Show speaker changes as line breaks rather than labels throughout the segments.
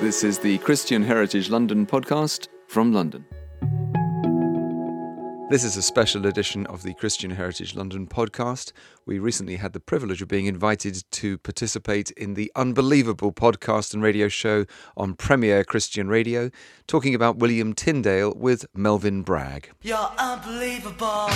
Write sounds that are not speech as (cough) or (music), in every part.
This is the Christian Heritage London podcast from London. This is a special edition of the Christian Heritage London podcast. We recently had the privilege of being invited to participate in the unbelievable podcast and radio show on Premier Christian Radio, talking about William Tyndale with Melvyn Bragg.
You're unbelievable.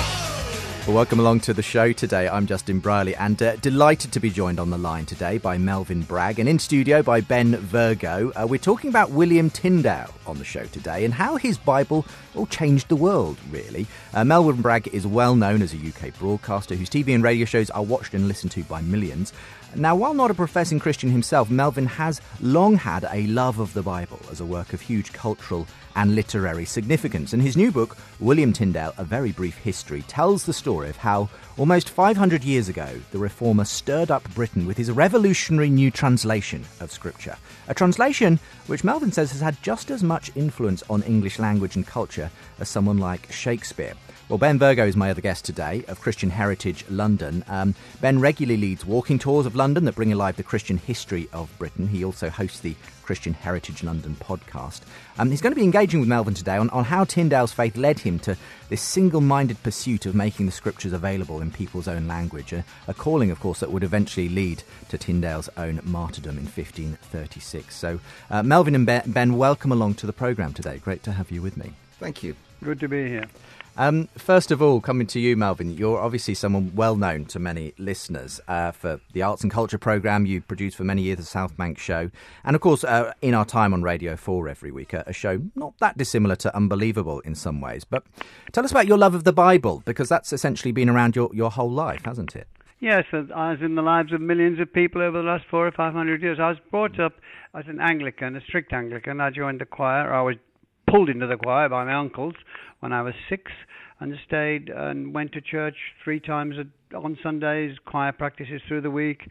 Well, welcome along to the show today. I'm Justin Brierley and uh, delighted to be joined on the line today by Melvyn Bragg and in studio by Ben Virgo. Uh, we're talking about William Tyndale on the show today and how his Bible all changed the world, really. Uh, Melvyn Bragg is well known as a UK broadcaster whose TV and radio shows are watched and listened to by millions. Now, while not a professing Christian himself, Melvyn has long had a love of the Bible as a work of huge cultural and literary significance. And his new book, William Tyndale A Very Brief History, tells the story of how, almost 500 years ago, the reformer stirred up Britain with his revolutionary new translation of Scripture. A translation which Melvyn says has had just as much influence on English language and culture as someone like Shakespeare. Well, Ben Virgo is my other guest today of Christian Heritage London. Um, ben regularly leads walking tours of London that bring alive the Christian history of Britain. He also hosts the Christian Heritage London podcast. Um, he's going to be engaging with Melvyn today on, on how Tyndale's faith led him to this single minded pursuit of making the scriptures available in people's own language, a, a calling, of course, that would eventually lead to Tyndale's own martyrdom in 1536. So, uh, Melvyn and Ben, ben, welcome along to the programme today. Great to have you with me.
Thank you.
Good to be here.
Um, first of all, coming to you, Melvyn, you're obviously someone well known to many listeners uh, for the arts and culture programme you produced for many years, the South Bank Show, and of course, uh, in our time on Radio 4 every week, a, a, show not that dissimilar to Unbelievable in some ways. But tell us about your love of the Bible, because that's essentially been around your, your whole life, hasn't it?
Yes, as in the lives of millions of people over the last four or five hundred years. I was brought up as an Anglican, a strict Anglican. I joined the choir. I was pulled into the choir by my uncles when I was six and stayed and went to church three times on Sundays, choir practices through the week,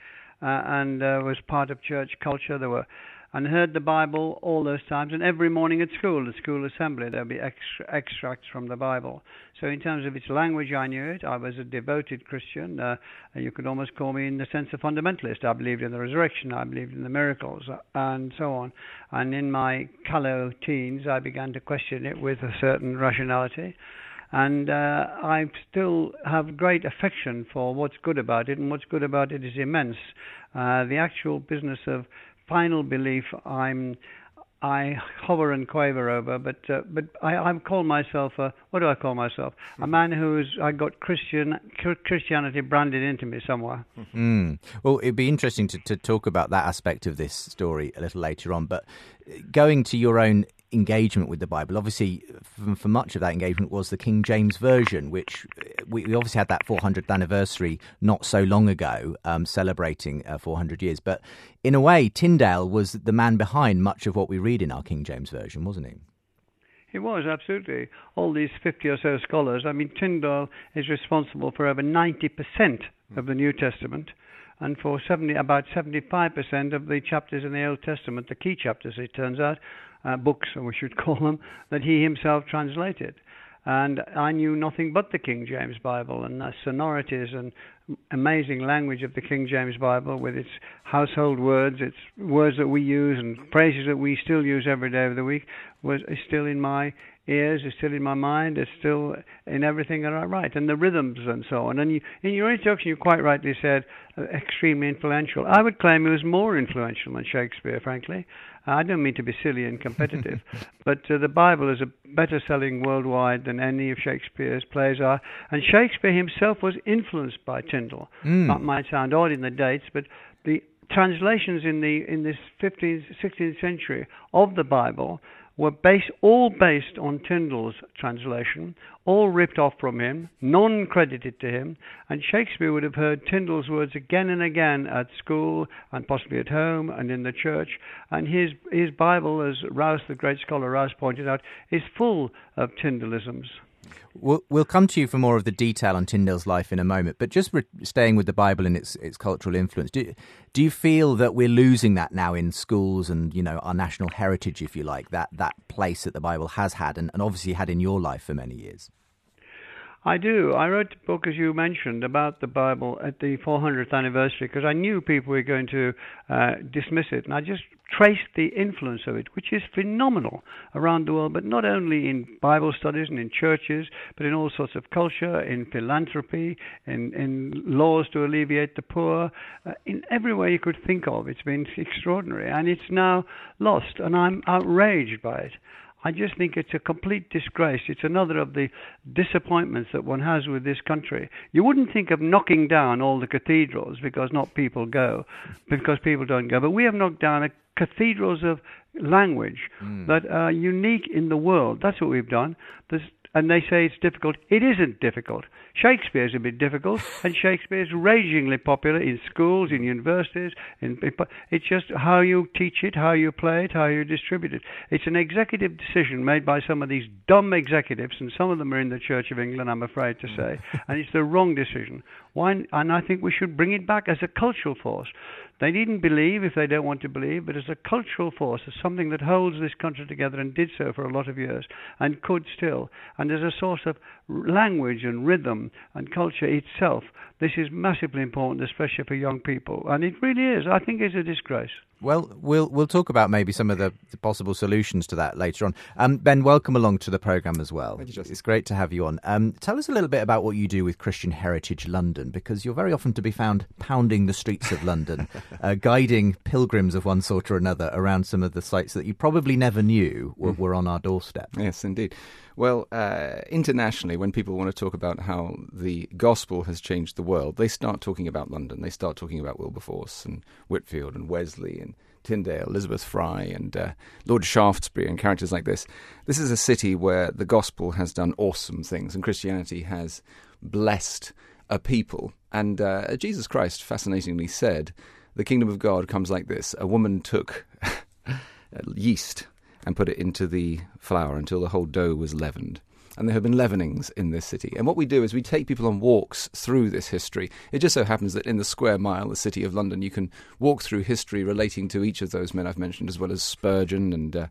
uh, and uh, was part of church culture. There were and heard the Bible all those times. And every morning at school, the school assembly, there'll be extra, extracts from the Bible. So in terms of its language, I knew it. I was a devoted Christian. Uh, you could almost call me in the sense of fundamentalist. I believed in the resurrection. I believed in the miracles, uh, and so on. And in my callow teens, I began to question it with a certain rationality and uh, I still have great affection for what's good about it, and what's good about it is immense. Uh, the actual business of final belief I'm I hover and quaver over, but uh, but I, I call myself a what do I call myself? A man who's I got Christian Christianity branded into me somewhere.
Mm. Well, it'd be interesting to, to talk about that aspect of this story a little later on. But going to your own engagement with the Bible. Obviously, for, for, much of that engagement was the King James Version, which we, we obviously had that 400th anniversary not so long ago, um, celebrating uh, 400 years. But in a way, Tyndale was the man behind much of what we read in our King James Version, wasn't he?
He was, absolutely. All these 50 or so scholars. I mean, Tyndale is responsible for over 90% of the New Testament and for 70, about 75% of the chapters in the Old Testament, the key chapters, it turns out, uh, books, or we should (laughs) call them, that he himself translated. And I knew nothing but the King James Bible and the sonorities and amazing language of the King James Bible with its household words, its words that we use and phrases that we still use every day of the week was is still in my ears, is still in my mind, is still in everything that I write, and the rhythms and so on. And you, in your introduction, you quite rightly said uh, extremely influential. I would claim he was more influential than Shakespeare, frankly. I don't mean to be silly and competitive, (laughs) but uh, the Bible is a better selling worldwide than any of Shakespeare's plays are. And Shakespeare himself was influenced by Tyndale. Mm. That might sound odd in the dates, but the translations in the in this 15th, 16th century of the Bible were based, all based on Tyndale's translation, all ripped off from him, none credited to him, and Shakespeare would have heard Tyndale's words again and again at school and possibly at home and in the church. And his his Bible, as Rowse, the great scholar Rowse, pointed out, is full of Tyndalisms.
We'll, we'll come to you for more of the detail on Tyndale's life in a moment, but just re- staying with the Bible and its its cultural influence, do do you feel that we're losing that now in schools and you know our national heritage, if you like, that that place that the Bible has had and, and obviously had in your life for many years?
I do. I wrote a book, as you mentioned, about the Bible at the 400th anniversary because I knew people were going to uh, dismiss it, and I just traced the influence of it, which is phenomenal around the world, but not only in Bible studies and in churches, but in all sorts of culture, in philanthropy, in, in laws to alleviate the poor, uh, in every way you could think of. It's been extraordinary, and it's now lost, and I'm outraged by it. I just think it's a complete disgrace. It's another of the disappointments that one has with this country. You wouldn't think of knocking down all the cathedrals because not people go, because people don't go. But we have knocked down a cathedrals of language mm. that are unique in the world. That's what we've done. There's and they say it's difficult. It isn't difficult. Shakespeare's a bit difficult, and Shakespeare's ragingly popular in schools, in universities. In, it's just how you teach it, how you play it, how you distribute it. It's an executive decision made by some of these dumb executives, and some of them are in the Church of England, I'm afraid to say, (laughs) and it's the wrong decision. Why? And I think we should bring it back as a cultural force. They needn't believe if they don't want to believe, but as a cultural force, as something that holds this country together and did so for a lot of years and could still, and as a source of language and rhythm Um, and culture itself, this is massively important, especially for young people. And it really is. I think it's a disgrace.
Well, we'll we'll talk about maybe some of the, the possible solutions to that later on. Um, ben, welcome along to the program as well.
You,
it's great to have you on. Um, tell us a little bit about what you do with Christian Heritage London, because you're very often to be found pounding the streets of London, (laughs) uh, guiding pilgrims of one sort or another around some of the sites that you probably never knew were, mm. were on our doorstep.
Yes, indeed. Well, uh, internationally, when people want to talk about how the gospel has changed the world, they start talking about London. They start talking about Wilberforce and Whitefield and Wesley and Tyndale, Elizabeth Fry, and uh, Lord Shaftesbury, and characters like this. This is a city where the gospel has done awesome things, and Christianity has blessed a people. And uh, Jesus Christ fascinatingly said, The kingdom of God comes like this. A woman took (laughs) yeast and put it into the flour until the whole dough was leavened. And there have been leavenings in this city. And what we do is we take people on walks through this history. It just so happens that in the square mile, the city of London, you can walk through history relating to each of those men I've mentioned, as well as Spurgeon and uh,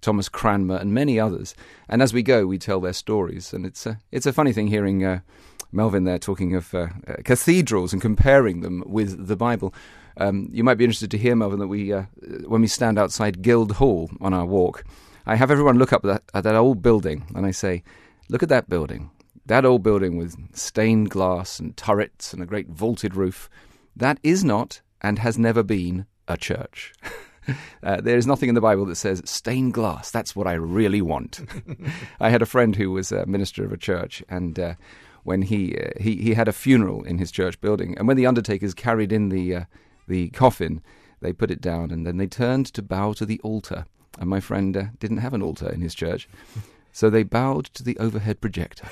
Thomas Cranmer and many others. And as we go, we tell their stories. And it's a, it's a funny thing hearing uh, Melvyn there talking of uh, uh cathedrals and comparing them with the Bible. Um, you might be interested to hear, Melvyn, that we, uh, when we stand outside Guildhall on our walk, I have everyone look up at that, at that old building and I say, look at that building. That old building with stained glass and turrets and a great vaulted roof. That is not and has never been a church. (laughs) Uh, there is nothing in the Bible that says stained glass. That's what I really want. (laughs) I had a friend who was a minister of a church, and uh, when he, uh, he he had a funeral in his church building, and when the undertakers carried in the uh, the coffin, they put it down and then they turned to bow to the altar. And my friend uh, didn't have an altar in his church. So they bowed to the overhead projector.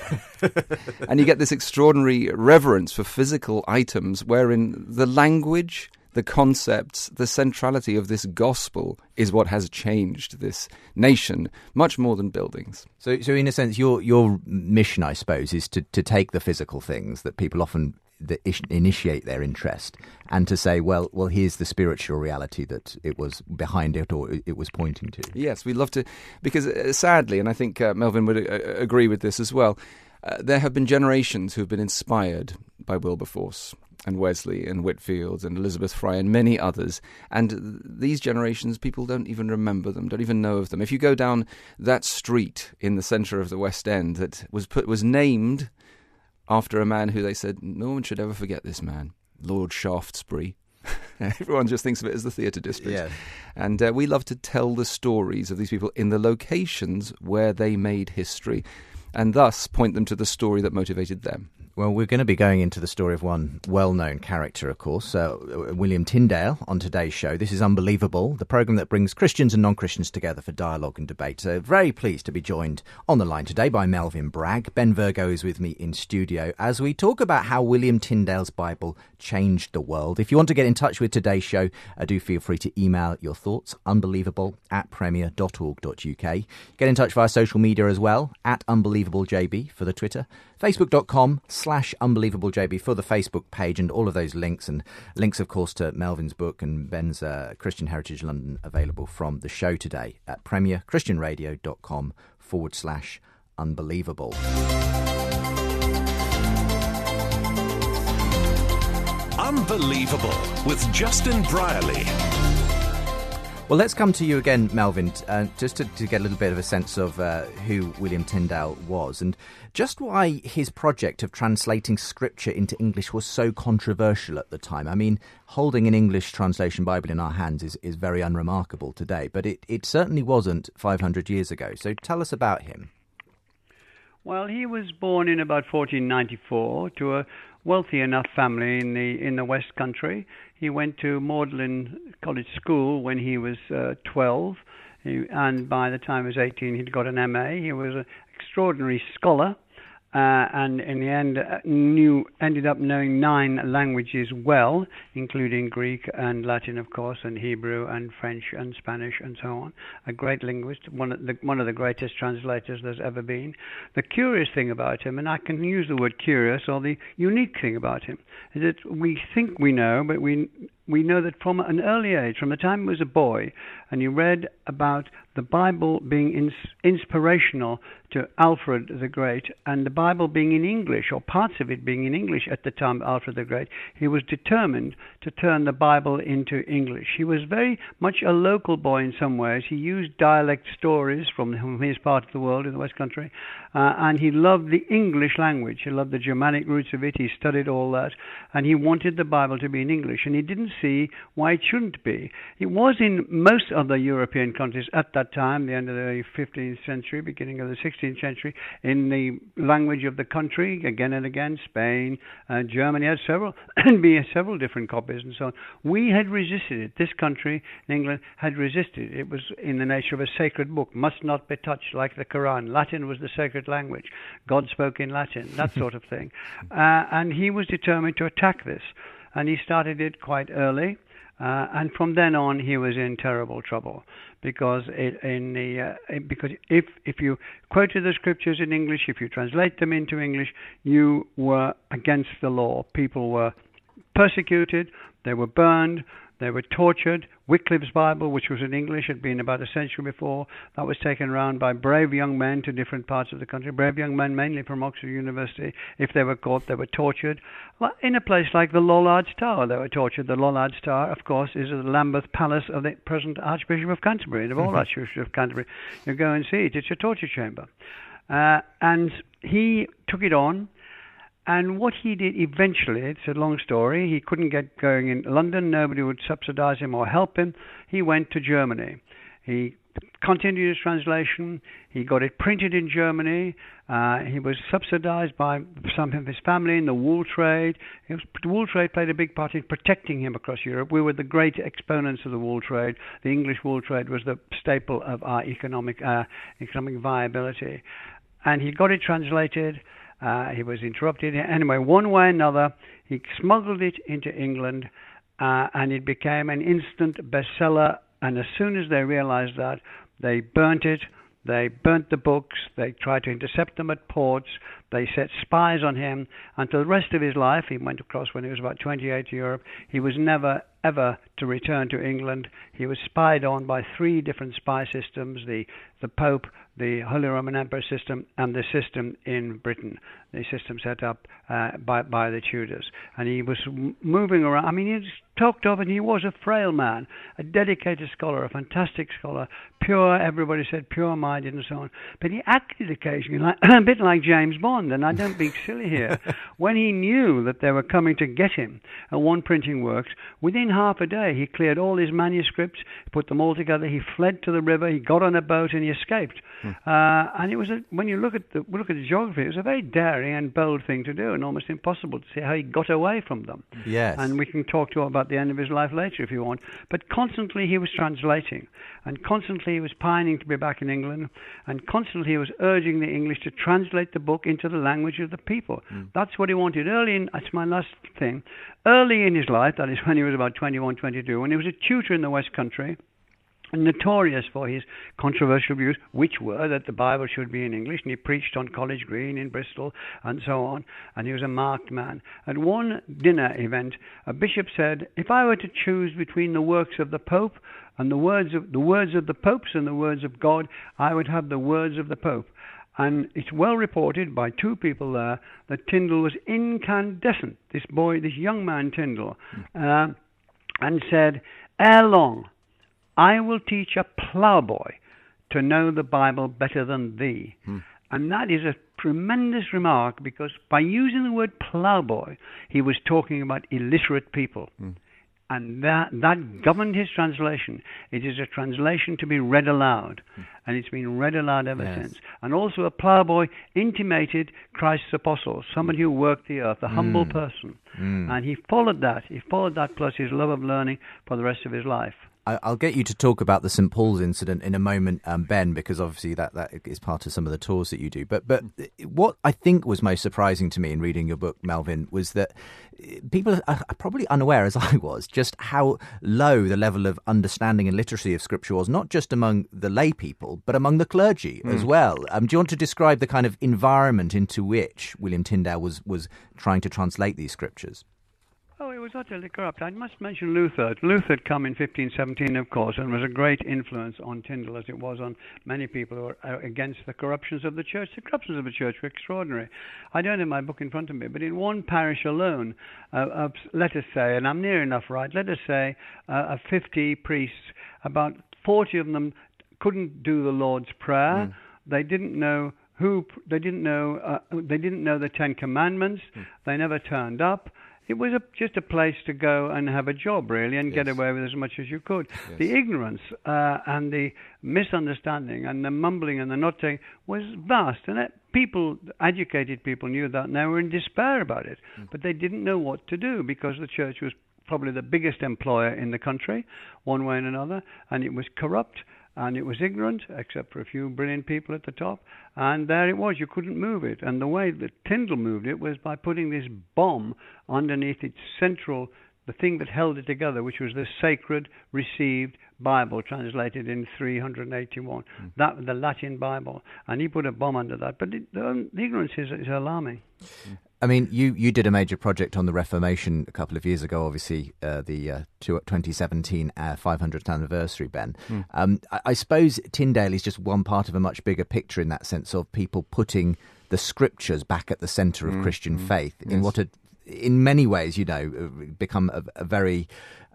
(laughs) and you get this extraordinary reverence for physical items wherein the language, the concepts, the centrality of this gospel is what has changed this nation much more than buildings.
So, so in a sense, your your mission, I suppose, is to, to take the physical things that people often that initiate their interest and to say, well, well, here's the spiritual reality that it was behind it or it was pointing to.
Yes, we love to, because uh, sadly, and I think uh, Melvyn would uh, agree with this as well, uh, there have been generations who have been inspired by Wilberforce and Wesley and Whitefield and Elizabeth Fry and many others. And these generations, people don't even remember them, don't even know of them. If you go down that street in the centre of the West End that was put was named after a man who they said no one should ever forget this man, Lord Shaftesbury. (laughs) Everyone just thinks of it as the theatre district.
Yeah.
And uh, we love to tell the stories of these people in the locations where they made history and thus point them to the story that motivated them.
Well, we're going to be going into the story of one well known character, of course, uh, William Tyndale, on today's show. This is Unbelievable, the programme that brings Christians and non Christians together for dialogue and debate. So, very pleased to be joined on the line today by Melvyn Bragg. Ben Virgo is with me in studio as we talk about how William Tyndale's Bible changed the world. If you want to get in touch with today's show, uh, do feel free to email your thoughts, unbelievable at premier.org.uk. Get in touch via social media as well, at unbelievablejb for the Twitter, facebook.com slash unbelievable.jb for the Facebook page and all of those links and links, of course, to Melvyn's book and Ben's uh, Christian Heritage London available from the show today at premierchristianradio.com forward slash unbelievable.
Unbelievable with Justin Brierley.
Well, let's come to you again, Melvyn, uh, just to, to, get a little bit of a sense of uh, who William Tyndale was and just why his project of translating scripture into English was so controversial at the time. I mean, holding an English translation Bible in our hands is, is very unremarkable today, but it, it certainly wasn't 500 years ago. So tell us about him.
Well, he was born in about 1494 to a wealthy enough family in the in the West Country. He went to Magdalen College School when he was uh, 12, he, and by the time he was 18, he'd got an MA. He was an extraordinary scholar uh, and in the end uh, knew ended up knowing nine languages well, including Greek and Latin, of course, and Hebrew and French and Spanish and so on. A great linguist, one of the one of the greatest translators there's ever been. The curious thing about him, and I can use the word curious, or the unique thing about him, is that we think we know, but we we know that from an early age, from the time he was a boy, and he read about the Bible being ins- inspirational to Alfred the Great, and the Bible being in English, or parts of it being in English at the time of Alfred the Great, he was determined to turn the Bible into English. He was very much a local boy in some ways. He used dialect stories from, from his part of the world in the West Country, uh, and he loved the English language. He loved the Germanic roots of it. He studied all that, and he wanted the Bible to be in English, and he didn't see why it shouldn't be. It was in most other European countries at that time, the end of the 15th century, beginning of the 16th century, in the language of the country, again and again. Spain, uh, Germany had several, (coughs) several different copies and so on. We had resisted it. This country, England, had resisted it. It was in the nature of a sacred book, must not be touched, like the Quran. Latin was the sacred language. God spoke in Latin, that (laughs) sort of thing. Uh, and he was determined to attack this. And he started it quite early. Uh, and from then on, he was in terrible trouble because it, in the uh, because if if you quoted the scriptures in English, if you translate them into English, you were against the law. People were persecuted, they were burned, they were tortured. Wycliffe's Bible, which was in English, had been about a century before. That was taken around by brave young men to different parts of the country. Brave young men, mainly from Oxford University. If they were caught, they were tortured. In a place like the Lollards Tower, they were tortured. The Lollards Tower, of course, is the Lambeth Palace of the present Archbishop of Canterbury, of all mm-hmm. Archbishop of Canterbury. You go and see it. It's a torture chamber. Uh, and he took it on and what he did eventually, it's a long story, he couldn't get going in London, nobody would subsidize him or help him. He went to Germany. He continued his translation. He got it printed in Germany. Uh, he was subsidized by some of his family in the wool trade. Was, the wool trade played a big part in protecting him across Europe. We were the great exponents of the wool trade. The English wool trade was the staple of our economic uh, economic viability. And he got it translated. Uh, he was interrupted. Anyway, one way or another, he smuggled it into England uh, and it became an instant bestseller. And as soon as they realized that, they burnt it. They burnt the books. They tried to intercept them at ports. They set spies on him. Until the rest of his life, he went across when he was about 28 to Europe. He was never, ever to return to England. He was spied on by three different spy systems the, the Pope, the Holy Roman Emperor system, and the system in Britain, the system set up uh, by, by the Tudors. And he was moving around. I mean, he talked of, and he was a frail man, a dedicated scholar, a fantastic scholar, pure, everybody said, pure minded and so on. But he acted occasionally like, (coughs) a bit like James Bond, and I don't be silly here. (laughs) when he knew that they were coming to get him at one printing works, within half a day he cleared all his manuscripts, put them all together, he fled to the river, he got on a boat, and he escaped. Hmm. Uh, and it was a, when you look at the look at the geography, it was a very daring and bold thing to do, and almost impossible to see how he got away from them.
Yes.
And we can talk to him about the end of his life later if you want. But constantly he was translating, and constantly he was pining to be back in England, and constantly he was urging the English to translate the book into the language of the people. Mm. That's what he wanted. Early in, that's my last thing, early in his life, that is when he was about 21, 22, when he was a tutor in the West Country, notorious for his controversial views, which were that the Bible should be in English, and he preached on College Green in Bristol and so on, and he was a marked man. At one dinner event, a bishop said, If I were to choose between the works of the Pope and the words of the words of the popes and the words of God, I would have the words of the Pope. And it's well reported by two people there that Tyndale was incandescent, this boy, this young man Tyndale, uh, and said, Ere long, I will teach a ploughboy to know the Bible better than thee. Hmm. And that is a tremendous remark because by using the word ploughboy, he was talking about illiterate people. Hmm. And that, that governed his translation. It is a translation to be read aloud. Hmm. And it's been read aloud ever
Yes.
since. And also, a ploughboy intimated Christ's apostle, somebody who worked the earth, a humble person. And he followed that. He followed that plus his love of learning for the rest of his life.
I- I'll get you to talk about the St Paul's incident in a moment, um, Ben, because obviously that, that is part of some of the tours that you do. But but what I think was most surprising to me in reading your book, Melvyn, was that uh, people are probably unaware, as (laughs) I was, just how low the level of understanding and literacy of Scripture was, not just among the lay people, but among the clergy as well. Um, do you want to describe the kind of environment into which William Tyndale was was trying to translate these scriptures?
It was utterly corrupt. I must mention Luther. Luther had come in 1517, of course, and was a great influence on Tyndale, as it was on many people who were uh, against the corruptions of the church. The corruptions of the church were extraordinary. I don't have my book in front of me, but in one parish alone, uh, of, let us say, and I'm near enough right, let us say, uh, of 50 priests, about 40 of them couldn't do the Lord's Prayer. They didn't know who. They didn't know. Uh, they didn't know the Ten Commandments. They never turned up. It was a, just a place to go and have a job, really, and get away with as much as you could. The ignorance uh, and the misunderstanding and the mumbling and the not saying was vast, and that people, educated people, knew that, and they were in despair about it. But they didn't know what to do because the church was probably the biggest employer in the country, one way and another, and it was corrupt and it was ignorant, except for a few brilliant people at the top. And there it was, you couldn't move it. And the way that Tyndale moved it was by putting this bomb underneath its central, the thing that held it together, which was the sacred received Bible, translated in 381, hmm. that the Latin Bible. And he put a bomb under that. But it, the, the ignorance is, is alarming. Hmm.
I mean, you, you did a major project on the Reformation a couple of years ago, obviously, uh, the uh, 2017 uh, 500th anniversary, Ben. Um, I, I suppose Tyndale is just one part of a much bigger picture in that sense of people putting the scriptures back at the centre of Christian faith in what had, in many ways, you know, uh, become a, a very,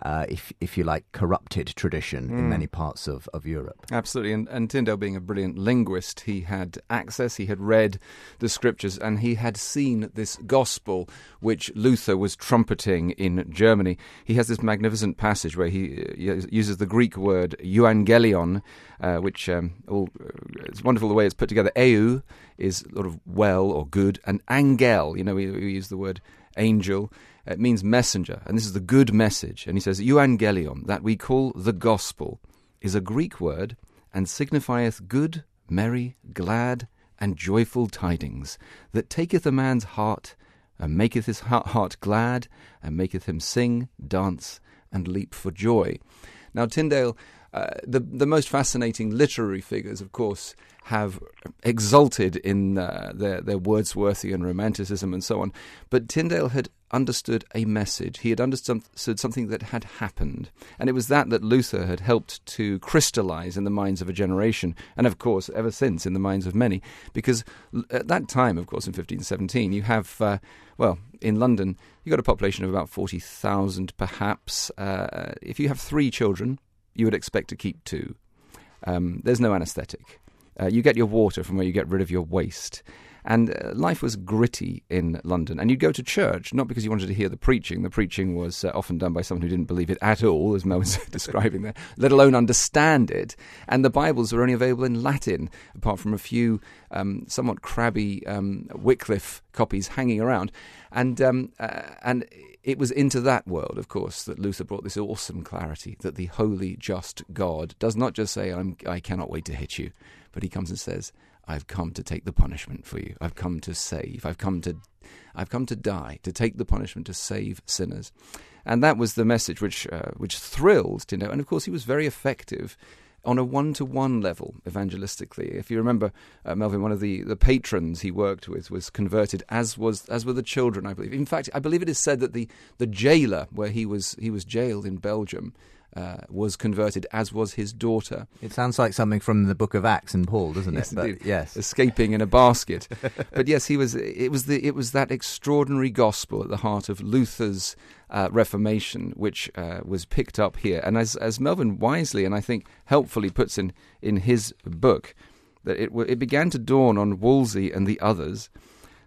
uh, if, if you like, corrupted tradition in many parts of, of Europe.
Absolutely, and, and Tyndale, being a brilliant linguist, he had access, he had read the scriptures, and he had seen this gospel which Luther was trumpeting in Germany. He has this magnificent passage where he uh, uses the Greek word euangelion, uh, which um, all, it's wonderful the way it's put together. Eu is sort of well or good, and angel, you know, we, we use the word angel. It means messenger, and this is the good message. And he says, Euangelion, that we call the gospel, is a Greek word and signifieth good, merry, glad, and joyful tidings, that taketh a man's heart, and maketh his heart glad, and maketh him sing, dance, and leap for joy. Now, Tyndale, uh, the the most fascinating literary figures, of course, have exulted in uh, their their Wordsworthian romanticism and so on. But Tyndale had understood a message. He had understood something that had happened, and it was that that Luther had helped to crystallize in the minds of a generation, and of course, ever since in the minds of many. Because at that time, of course, in 1517, you have uh, well in London, you've got a population of about forty thousand, perhaps. Uh, if you have three children, you would expect to keep two. Um, there's no anaesthetic. Uh, you get your water from where you get rid of your waste. And uh, life was gritty in London. And you'd go to church, not because you wanted to hear the preaching. The preaching was uh, often done by someone who didn't believe it at all, as Mel was (laughs) describing there, let alone understand it. And the Bibles were only available in Latin, apart from a few um, somewhat crabby um, Wycliffe copies hanging around. And, um, uh, and it was into that world, of course, that Luther brought this awesome clarity that the holy, just God does not just say, I'm, I cannot wait to hit you, but he comes and says, I've come to take the punishment for you. I've come to save. I've come to, I've come to die, to take the punishment, to save sinners. And that was the message which, uh, which thrilled Tyndale. And of course, he was very effective on a one-to-one level evangelistically. If you remember, uh, Melvyn, one of the, the patrons he worked with was converted, as was as were the children, I believe. In fact, I believe it is said that the, the jailer where he was he was jailed in Belgium, uh, was converted, as was his daughter.
It sounds like something from the Book of Acts and Paul, doesn't
Yes,
it? But
indeed.
yes,
escaping in a basket. (laughs) but yes, he was. It was the. It was that extraordinary gospel at the heart of Luther's uh, Reformation, which uh, was picked up here. And as as Melvyn wisely and I think helpfully puts in in his book, that it it began to dawn on Wolsey and the others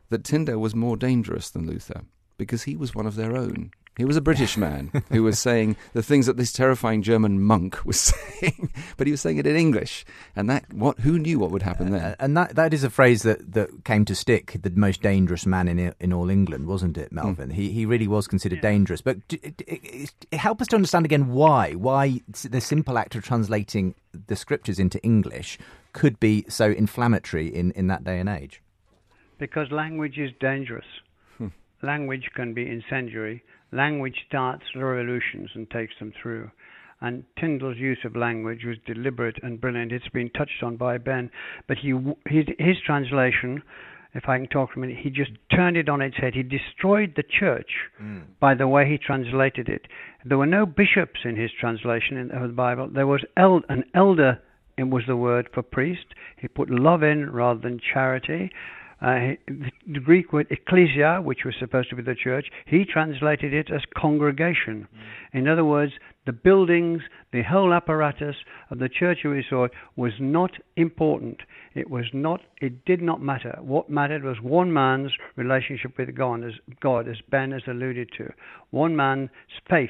that Tyndale was more dangerous than Luther because he was one of their own. He was a British man who was (laughs) saying the things that this terrifying German monk was (laughs) saying, but he was saying it in English, and that what who knew what would happen then?
Uh, and that that is a phrase that, that came to stick. The most dangerous man in in all England, wasn't it, Melvyn? He he really was considered dangerous. But d- d- it, it, help us to understand again why why the simple act of translating the scriptures into English could be so inflammatory in, in that day and age.
Because language is dangerous. Language can be incendiary. Language starts revolutions and takes them through. And Tyndale's use of language was deliberate and brilliant. It's been touched on by Ben, but he his, his translation, if I can talk for a minute, he just turned it on its head. He destroyed the church mm. by the way he translated it. There were no bishops in his translation in, of the Bible. There was el- an elder. It was the word for priest. He put love in rather than charity. Uh, the Greek word ecclesia, which was supposed to be the church, he translated it as congregation. In other words, the buildings, the whole apparatus of the church of Israel was not important. It was not. It did not matter. What mattered was one man's relationship with God, as God, as Ben has alluded to. One man's faith,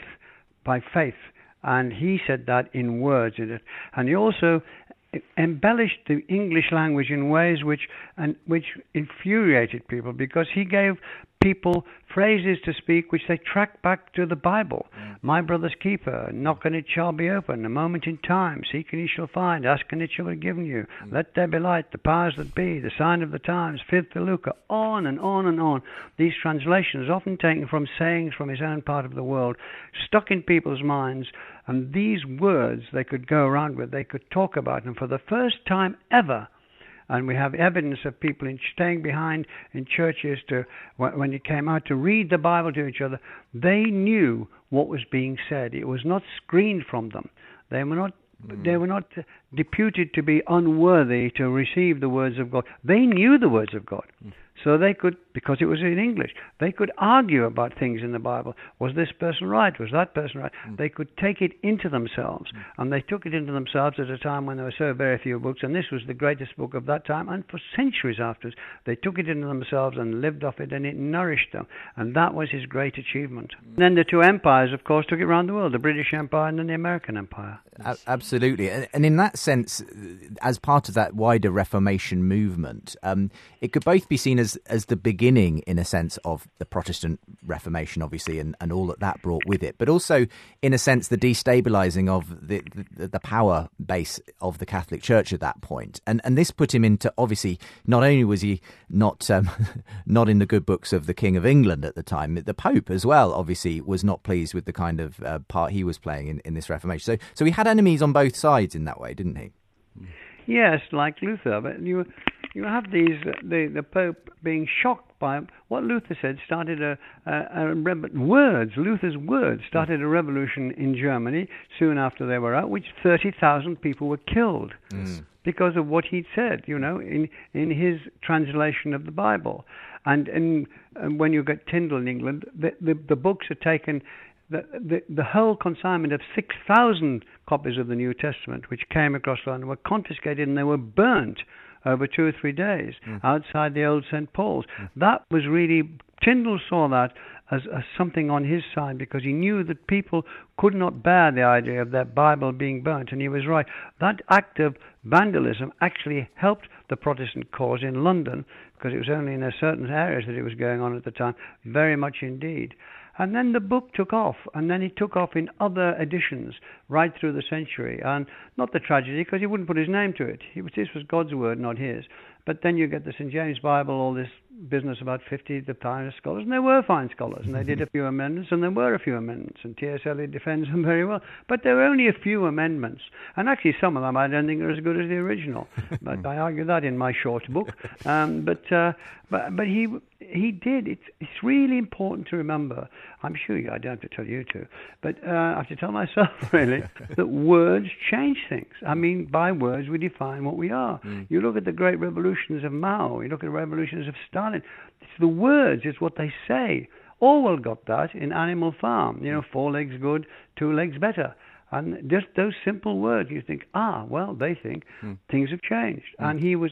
by faith, and he said that in words. In it, and he also embellished the English language in ways which and which infuriated people because he gave people phrases to speak which they tracked back to the Bible. Mm. My brother's keeper, knock and it shall be open, a moment in time, seek and ye shall find, ask and it shall be given you. Mm. Let there be light, the powers that be, the sign of the times, filthy lucre, on and on and on. These translations, often taken from sayings from his own part of the world, stuck in people's minds, and these words they could go around with, they could talk about, and for the first time ever, and we have evidence of people in staying behind in churches to when it came out to read the Bible to each other. They knew what was being said. It was not screened from them. They were not. Hmm. They were not deputed to be unworthy to receive the words of God. They knew the words of God. Hmm. So they could, because it was in English, they could argue about things in the Bible. Was this person right? Was that person right? Mm. They could take it into themselves. Mm. And they took it into themselves at a time when there were so very few books. And this was the greatest book of that time. And for centuries afterwards, they took it into themselves and lived off it, and it nourished them. And that was his great achievement. Mm. Then the two empires, of course, took it around the world the British Empire and then the American Empire.
A- absolutely, and, and in that sense, as part of that wider Reformation movement, um, it could both be seen as as the beginning, in a sense, of the Protestant Reformation, obviously, and, and all that that brought with it, but also, in a sense, the destabilizing of the, the the power base of the Catholic Church at that point, and and this put him into obviously not only was he not um, (laughs) not in the good books of the King of England at the time, the Pope as well, obviously, was not pleased with the kind of uh, part he was playing in, in this Reformation. So so he had enemies on both sides in that way, didn't he?
Yes, like Luther, but you you have these uh, the the Pope being shocked by what Luther said started a, a, a rev- words Luther's words started a revolution in Germany soon after they were out, which thirty thousand people were killed because of what he'd said. You know, in in his translation of the Bible, and and, and when you get Tyndale in England, the the, the books are taken the, the, the whole consignment of 6,000 copies of the New Testament, which came across London, were confiscated and they were burnt over two or three days hmm. outside the old St. Paul's. That was really, Tyndale saw that as, as something on his side because he knew that people could not bear the idea of their Bible being burnt, and he was right. That act of vandalism actually helped the Protestant cause in London because it was only in a certain areas that it was going on at the time, very much indeed. And then the book took off, and then it took off in other editions right through the century. And not the tragedy, because he wouldn't put his name to it. Was, this was God's word, not his. But then you get the St. James Bible, all this business about 50 the finest scholars, and they were fine scholars, and they did a (laughs) few amendments, and there were a few amendments, and T.S. Eliot defends them very well. But there were only a few amendments, and actually some of them I don't think are as good as the original. (laughs) but I argue that in my short book. Um, but uh, but but he he did. It's it's really important to remember. I'm sure you. I don't have to tell you to, but uh, I have to tell myself (laughs) really that words change things. I mean, by words we define what we are.
Mm.
You look at the great revolutions of Mao. You look at the revolutions of Stalin. It's the words. It's what they say. Orwell got that in Animal Farm. You know, four legs good, two legs better. And just those simple words, you think, ah, well, they think hmm. things have changed. Hmm. And he was,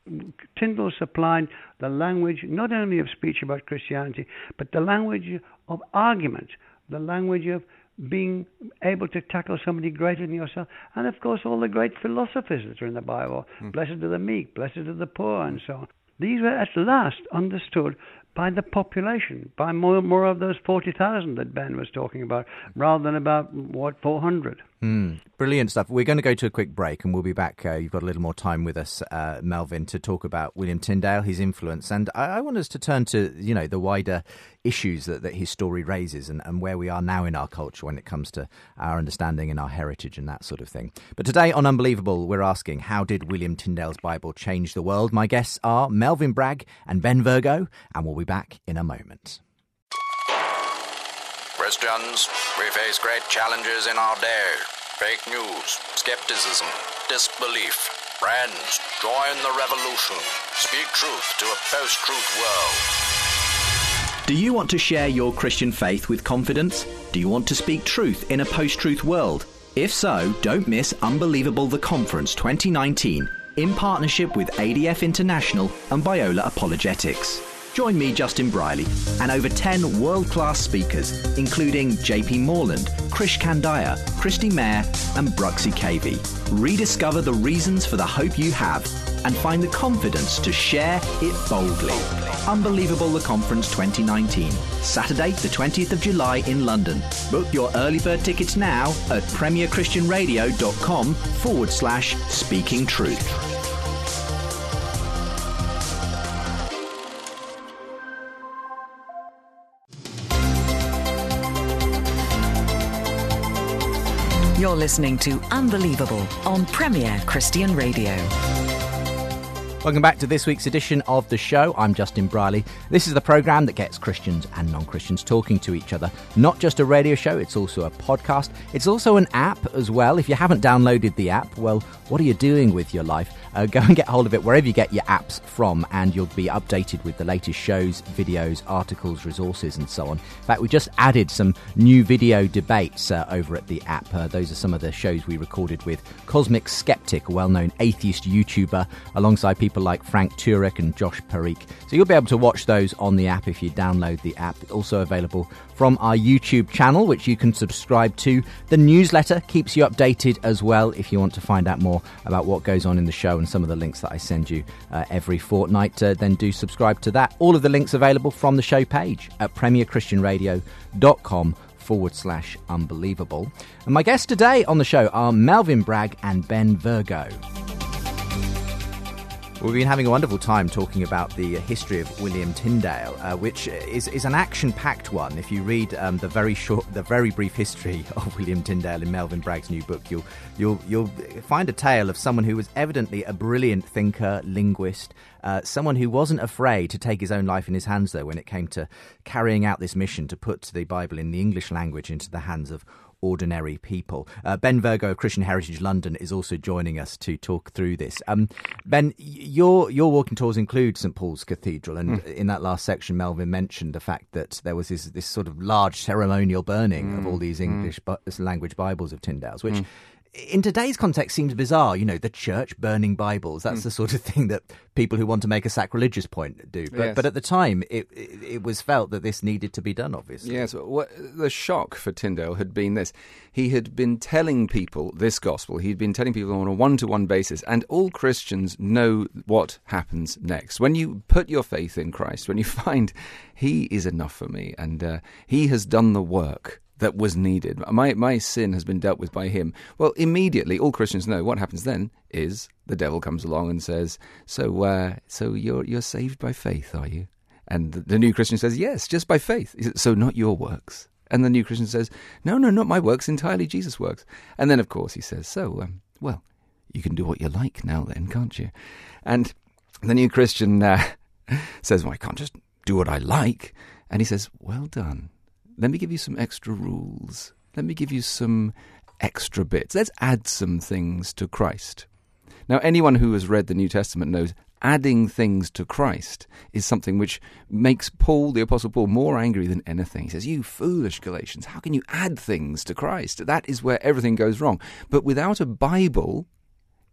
Tyndale supplied the language not only of speech about Christianity, but the language of argument, the language of being able to tackle somebody greater than yourself. And of course, all the great philosophers that are in the Bible hmm. blessed are the meek, blessed are the poor, and so on. These were at last understood by the population, by more, more of those 40,000 that Ben was talking about, rather than about, what, 400.
Mm, brilliant stuff. We're going to go to a quick break and we'll be back. Uh, you've got a little more time with us, uh, Melvyn, to talk about William Tyndale, his influence. And I, I want us to turn to, you know, the wider issues that, that his story raises and, and where we are now in our culture when it comes to our understanding and our heritage and that sort of thing. But today on Unbelievable, we're asking, how did William Tyndale's Bible change the world? My guests are Melvyn Bragg and Ben Virgo, and we'll be back in a moment.
Christians, we face great challenges in our day. Fake news, skepticism, disbelief. Friends, join the revolution. Speak truth to a post truth world.
Do you want to share your Christian faith with confidence? Do you want to speak truth in a post truth world? If so, don't miss Unbelievable the Conference 2019 in partnership with ADF International and Biola Apologetics. Join me, Justin Brierley, and over 10 world class speakers, including JP Moreland, Krish Kandiah, Kristi Mair, and Bruxy Cavey. Rediscover the reasons for the hope you have and find the confidence to share it boldly. Unbelievable the Conference 2019, Saturday, the 20th of July in London. Book your early bird tickets now at premierchristianradio.com forward slash speaking truth.
You're listening to Unbelievable on Premier Christian Radio.
Welcome back to this week's edition of the show. I'm Justin Brierley. This is the program that gets Christians and non Christians talking to each other. Not just a radio show, it's also a podcast. It's also an app as well. If you haven't downloaded the app, well, what are you doing with your life? Uh, go and get hold of it wherever you get your apps from, and you'll be updated with the latest shows, videos, articles, resources, and so on. In fact, we just added some new video debates uh, over at the app. Uh, those are some of the shows we recorded with Cosmic Skeptic, a well known atheist YouTuber, alongside people like Frank Turek and Josh Parikh. So you'll be able to watch those on the app if you download the app. It's also available from our YouTube channel, which you can subscribe to. The newsletter keeps you updated as well if you want to find out more about what goes on in the show and some of the links that I send you uh, every fortnight. Uh, then do subscribe to that. All of the links available from the show page at premierchristianradio.com forward slash unbelievable. And my guests today on the show are Melvyn Bragg and Ben Virgo. We've been having a wonderful time talking about the history of William Tyndale, uh, which is, is an action-packed one. If you read um, the very short, the very brief history (laughs) of William Tyndale in Melvyn Bragg's new book, you'll you'll you'll find a tale of someone who was evidently a brilliant thinker, linguist, uh, someone who wasn't afraid to take his own life in his hands, though, when it came to carrying out this mission to put the Bible in the English language into the hands of ordinary people. Uh, ben Virgo of Christian Heritage London is also joining us to talk through this. Um, ben, your your walking tours include St Paul's Cathedral, and mm. in that last section, Melvyn mentioned the fact that there was this, this sort of large ceremonial burning mm. of all these English mm. bu- language Bibles of Tyndale's, which in today's context seems bizarre. You know, the church burning Bibles. That's mm. the sort of thing that people who want to make a sacrilegious point do. But,
yes.
but at the time, it, it, it was felt that this needed to be done, obviously.
Yes. What, the shock for Tyndale had been this. He had been telling people this gospel. He'd been telling people on a one to one basis. And all Christians know what happens next. When you put your faith in Christ, when you (laughs) find He is enough for me and uh, He has done the work that was needed. My my sin has been dealt with by him. Well, immediately all Christians know what happens then is the devil comes along and says, "So, uh, so you're you're saved by faith, are you?" And the, new Christian says, Yes, just by faith. Says, so not your works. And the new Christian says, No, no, not my works, entirely Jesus' works. And then, of course, he says, So, um, well, you can do what you like now, then, can't you? And the new Christian uh, (laughs) says, Well, I can't just do what I like. And he says, Well done. Let me give you some extra rules. Let me give you some extra bits. Let's add some things to Christ. Now, anyone who has read the New Testament knows adding things to Christ is something which makes Paul, the Apostle Paul, more angry than anything. He says, You foolish Galatians, how can you add things to Christ? That is where everything goes wrong. But without a Bible,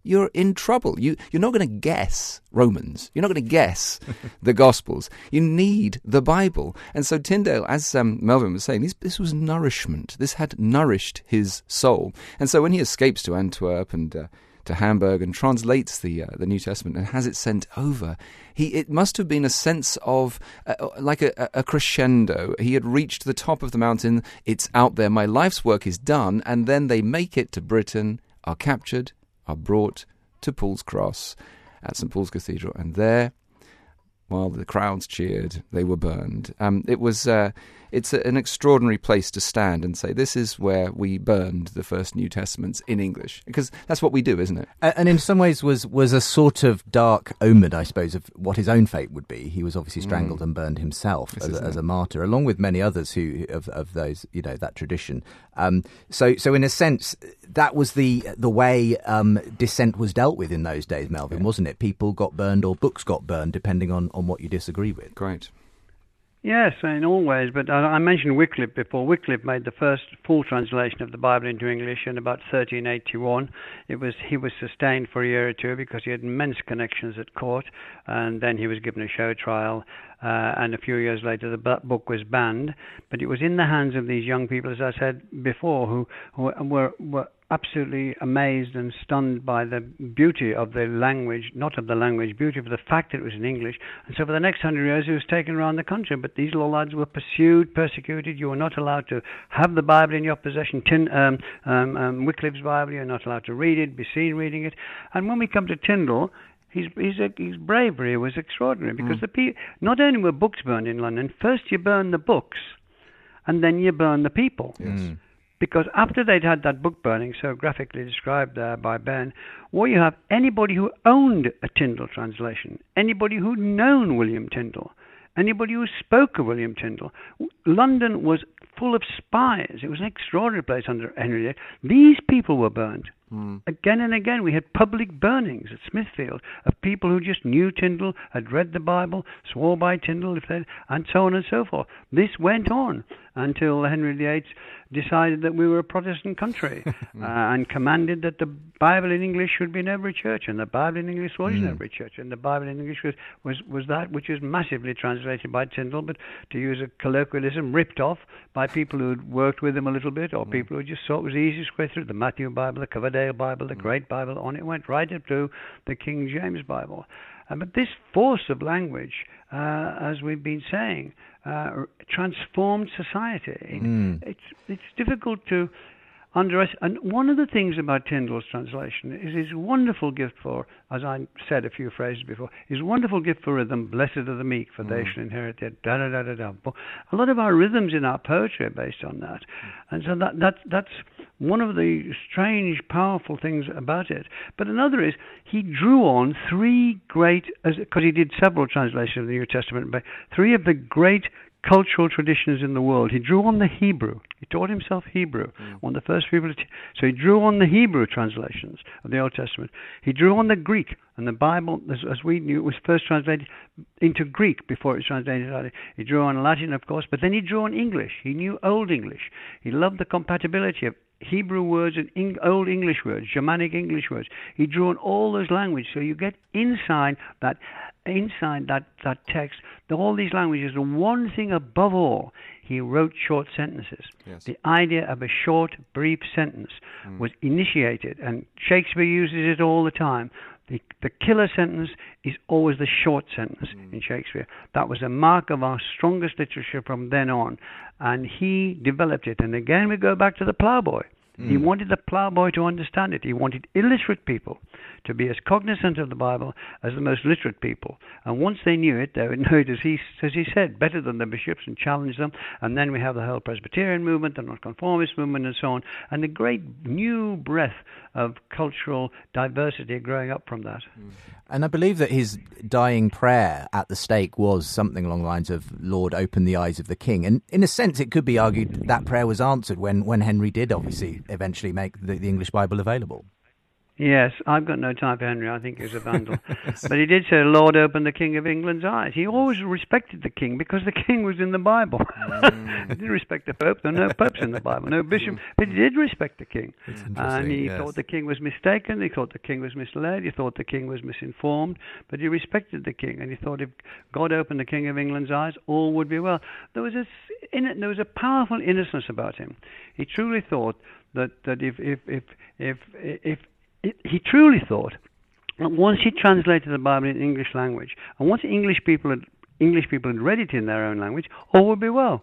you're in trouble. You, you're not going to guess Romans. You're not going to guess (laughs) the Gospels. You need the Bible. And so Tyndale, as um, Melvyn was saying, this, this was nourishment. This had nourished his soul. And so when he escapes to Antwerp and uh, to Hamburg and translates the uh, the New Testament and has it sent over. He it must have been a sense of uh, like a, a, crescendo. He had reached the top of the mountain. It's out there. My life's work is done, and then they make it to Britain, are captured, are brought to Paul's Cross at St Paul's Cathedral, and there, while the crowds cheered, they were burned. Um, it was. Uh, it's a, an extraordinary place to stand and say, this is where we burned the first New Testaments in English. Because that's what we do, isn't it?
And in some ways was, was a sort of dark omen, I suppose, of what his own fate would be. He was obviously strangled mm. and burned himself as, as, a martyr, along with many others who of, of those, you know, that tradition. Um, so, so in a sense, that was the the way um, dissent was dealt with in those days, Melvyn, yeah. wasn't it? People got burned or books got burned, depending on, on what you disagree with.
Great.
Yes, in all ways. But I mentioned Wycliffe before. Wycliffe made the first full translation of the Bible into English in about 1381. It was he was sustained for a year or two because he had immense connections at court, and then he was given a show trial. Uh, and a few years later, the book was banned. But it was in the hands of these young people, as I said before, who, who were, were absolutely amazed and stunned by the beauty of the language, not of the language, beauty of the fact that it was in English. And so for the next hundred years, it was taken around the country. But these little lads were pursued, persecuted. You were not allowed to have the Bible in your possession. Tin, um, um, um, Wycliffe's Bible, you're not allowed to read it, be seen reading it. And when we come to Tyndale, his, his, his bravery was extraordinary because mm. the pe- not only were books burned in London, first you burn the books, and then you burn the people.
Yes. Mm.
Because after they'd had that book burning, so graphically described there by Ben, what you have anybody who owned a Tyndale translation, anybody who'd known William Tyndale, anybody who spoke of William Tyndale. London was full of spies. It was an extraordinary place under Henry VIII. These people were burned. Mm. Again and again, we had public burnings at Smithfield of people who just knew Tyndale, had read the Bible, swore by Tyndale, if and so on and so forth. This went on until Henry VIII decided that we were a Protestant country (laughs) uh, and commanded that the Bible in English should be in every church, and the Bible in English was mm. in every church, and the Bible in English was, was, was that which was massively translated by Tyndale, but to use a colloquialism, ripped off by people who had worked with him a little bit, or mm. people who just thought it was the easiest way through the Matthew Bible, the Coverdale Bible, the mm. Great Bible, on it went right up to the King James Bible. Uh, but this force of language, uh, as we've been saying, uh, transformed society.
Mm.
It's it's difficult to underestimate. And one of the things about Tyndale's translation is his wonderful gift for, as I said a few phrases before, his wonderful gift for rhythm. Blessed are the meek, for mm. they shall inherit it. Da da da da da. A lot of our rhythms in our poetry are based on that, and so that that that's one of the strange, powerful things about it. But another is he drew on three great, because he did several translations of the New Testament, but three of the great cultural traditions in the world. He drew on the Hebrew. He taught himself Hebrew. Mm. One of the first people to. so he drew on the Hebrew translations of the Old Testament. He drew on the Greek, and the Bible, as, as we knew, was first translated into Greek before it was translated. He drew on Latin, of course, but then he drew on English. He knew Old English. He loved the compatibility of Hebrew words and Old English words, Germanic English words. He drew on all those languages, so you get inside that inside that, that text all these languages. The one thing above all, he wrote short sentences.
Yes.
The idea of a short, brief sentence mm. was initiated, and Shakespeare uses it all the time. The, the killer sentence is always the short sentence mm. in Shakespeare. That was a mark of our strongest literature from then on, and he developed it. And again, we go back to the ploughboy He hmm. wanted the ploughboy to understand it. He wanted illiterate people to be as cognizant of the Bible as the most literate people. And once they knew it, they would (laughs) know it, as he, as he said, better than the bishops and challenge them. And then we have the whole Presbyterian movement, the nonconformist movement, and so on, and the great new breath of cultural diversity growing up from that. Hmm.
And I believe that his dying prayer at the stake was something along the lines of, Lord, open the eyes of the king. And in a sense, it could be argued that prayer was answered when, when Henry did obviously eventually make the, the English Bible available.
Yes, I've got no time for Henry. I think he was a vandal. (laughs) but he did say, Lord, open the King of England's eyes. He always respected the king because the king was in the Bible. Mm. (laughs) he didn't respect the Pope. There are no popes in the Bible, no bishop. Mm. But he did respect the king. And he
yes.
thought the king was mistaken. He thought the king was misled. He thought the king was misinformed. But he respected the king. And he thought if God opened the King of England's eyes, all would be well. There was a, it, there was a powerful innocence about him. He truly thought that, that if, if, if, if, if, if he truly thought that once he translated the Bible in English language, and once English people had English people had read it in their own language, all would be well.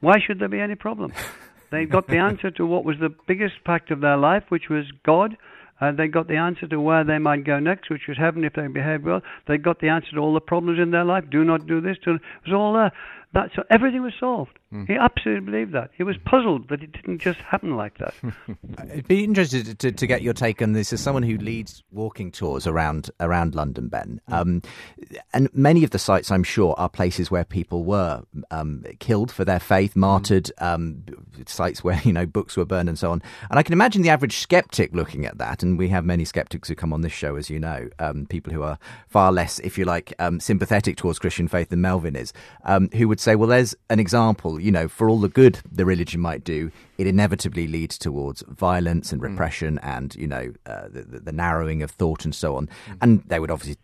Why should there be any problem? (laughs) They got the answer to what was the biggest fact of their life, which was God. Uh, they got the answer to where they might go next, which was heaven if they behaved well. They got the answer to all the problems in their life. Do not do this. Do, it was all there. That, so everything was solved. He absolutely believed that. He was puzzled that it didn't just happen like that. (laughs)
I'd be interested to, to get your take on this as someone who leads walking tours around around London, Ben. Um, and many of the sites, I'm sure, are places where people were um, killed for their faith, martyred, um, sites where (laughs) you know books were burned and so on. And I can imagine the average skeptic looking at that, and we have many skeptics who come on this show, as you know, um, people who are far less, if you like, um, sympathetic towards Christian faith than Melvyn is, um, who would say, well, there's an example, you know, for all the good the religion might do, it inevitably leads towards violence and mm. repression and, you know, uh, the, the, narrowing of thought and so on. Mm. And they would obviously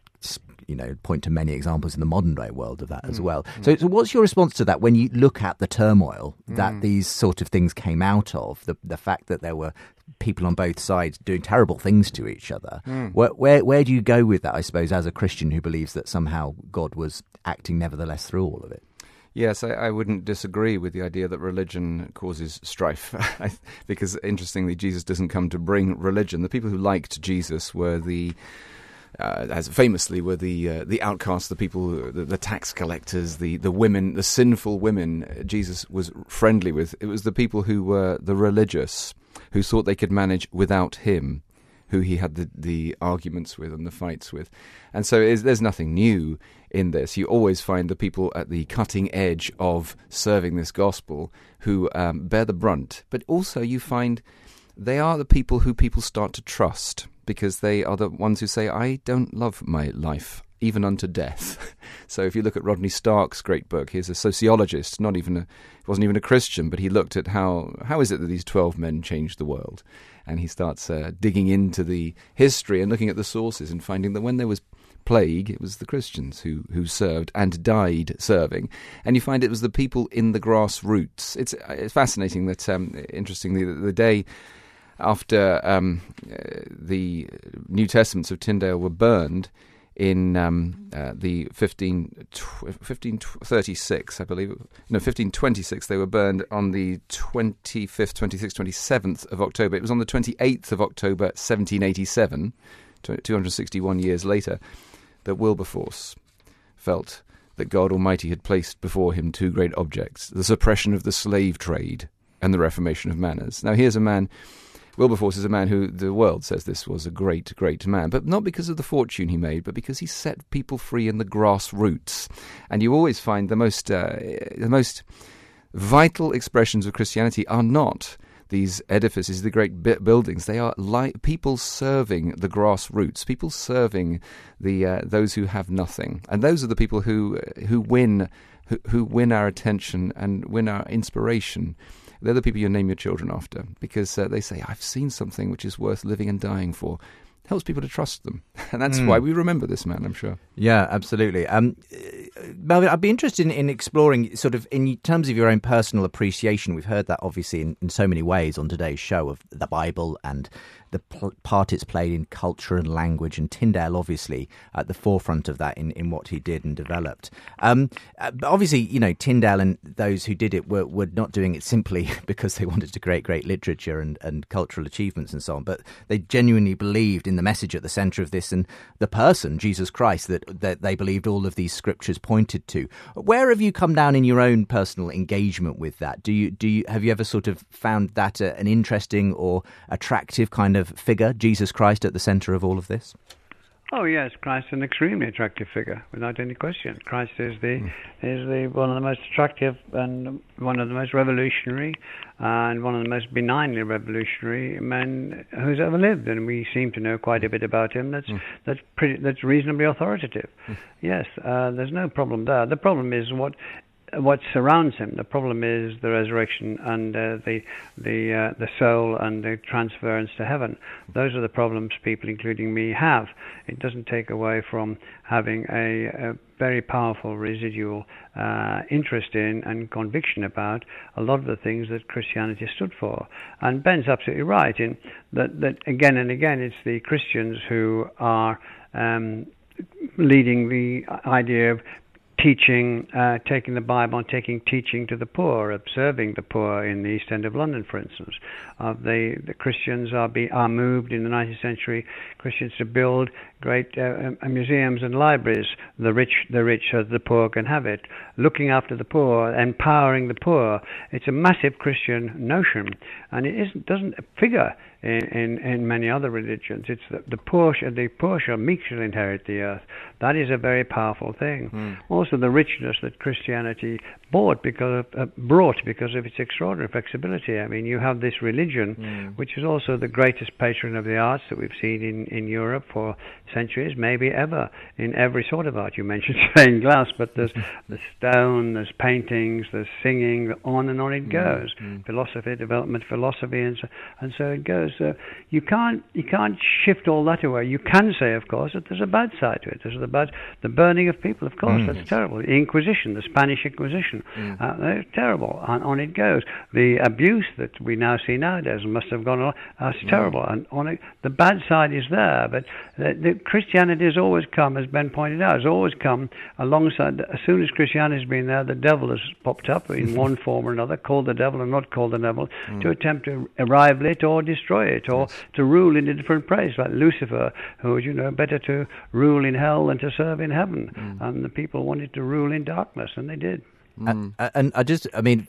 you know, point to many examples in the modern day world of that as mm. well. So, so, what's your response to that when you look at the turmoil that these sort of things came out of? The the fact that there were people on both sides doing terrible things to each other. Where, where where do you go with that? I suppose as a Christian who believes that somehow God was acting nevertheless through all of it.
Yes, I, I wouldn't disagree with the idea that religion causes strife, (laughs) because interestingly, Jesus doesn't come to bring religion. The people who liked Jesus were the, uh, as famously, were the uh, the outcasts, the people, the, the tax collectors, the the women, the sinful women. Jesus was friendly with. It was the people who were the religious, who thought they could manage without him who he had the, the arguments with and the fights with. And so there's nothing new in this. You always find the people at the cutting edge of serving this gospel who um, bear the brunt. But also, you find they are the people who people start to trust because they are the ones who say, I don't love my life. Even unto death. (laughs) so, if you look at Rodney Stark's great book, he's a sociologist, not even a, he wasn't even a Christian, but he looked at how how is it that these twelve men changed the world, and he starts uh, digging into the history and looking at the sources and finding that when there was plague, it was the Christians who who served and died serving, and you find it was the people in the grassroots. It's it's fascinating that um, interestingly the, the day after um, uh, the New Testaments of Tyndale were burned in um, uh, the 15, 1536, I believe. No, 1526. They were burned on the 25th, 26th, 27th of October. It was on the 28th of October, 1787, 261 years later, that Wilberforce felt that God Almighty had placed before him two great objects the suppression of the slave trade and the reformation of manners. Now, here's a man. Wilberforce is a man who the world says this was a great, great man, but not because of the fortune he made, but because he set people free in the grassroots. And you always find the most, uh, the most vital expressions of Christianity are not these edifices, the great buildings. They are like people serving the grassroots, people serving the uh, those who have nothing, and those are the people who who win who, who win our attention and win our inspiration. They're the people you name your children after because uh, they say, I've seen something which is worth living and dying for. Helps people to trust them. (laughs) And that's why we remember this man, I'm sure.
Yeah, absolutely. Um, Melvyn, I'd be interested in, in exploring, sort of, in terms of your own personal appreciation. We've heard that obviously in, in so many ways on today's show of the Bible and the part it's played in culture and language, and Tyndale obviously at the forefront of that in, in what he did and developed. Um, uh, obviously, you know, Tyndale and those who did it were, were not doing it simply (laughs) because they wanted to create great literature and, and cultural achievements and so on, but they genuinely believed in the message at the centre of this and the person, Jesus Christ, that, that they believed all of these scriptures pointed to. Where have you come down in your own personal engagement with that? Do you do you have you ever sort of found that a, an interesting or attractive kind of figure, Jesus Christ, at the centre of all of this?
Oh yes, Christ is an extremely attractive figure, without any question. Christ is the mm. is the one of the most attractive and one of the most revolutionary and one of the most benignly revolutionary men who's ever lived, and we seem to know quite a bit about him. That's mm. that's pretty that's reasonably authoritative. Mm. Yes, uh, there's no problem there. The problem is what what surrounds him. The problem is the resurrection and uh, the the uh, the soul and the transference to heaven. Those are the problems people, including me, have. It doesn't take away from having a, a very powerful residual uh, interest in and conviction about a lot of the things that Christianity stood for. And Ben's absolutely right in that that again and again it's the Christians who are um, leading the idea of teaching, uh, taking the Bible and taking teaching to the poor, observing the poor in the East End of London, for instance. Uh, they, the Christians are, be, are moved in the 19th century, Christians to build great uh, uh, museums and libraries, the rich, the rich so the poor can have it. Looking after the poor, empowering the poor. It's a massive Christian notion, and it isn't, doesn't figure in, in, in many other religions. It's the, the poor, the poor shall meek shall inherit the earth. That is a very powerful thing. Mm. Also, the richness that Christianity bought because of, uh, brought because of its extraordinary flexibility. I mean, you have this religion, mm. which is also the greatest patron of the arts that we've seen in, in Europe for centuries, maybe ever, in every sort of art. You mentioned (laughs) stained glass, but there's (laughs) the stone, there's paintings, there's singing, on and on it hmm. goes. Mm. Philosophy, development philosophy, and so, and so it goes. So you can't you can't shift all that away. You can say, of course, that there's a bad side to it. There's the bad, the burning of people, of course, mm. that's terrible. The Inquisition, the Spanish Inquisition, mm. uh, terrible. And on it goes. The abuse that we now see nowadays must have gone on. That's mm. terrible. And on it, the bad side is there, but the, the Christianity has always come, as Ben pointed out, has always come alongside. As soon as Christianity has been there, the devil has popped up in (laughs) one form or another, called the devil and not called the devil, mm. to attempt to rival it or destroy it or yes. to rule in a different place, like Lucifer, who was, you know, better to rule in hell than to serve in heaven. Mm. And the people wanted to rule in darkness, and they did.
Mm. Uh, and I just, I mean,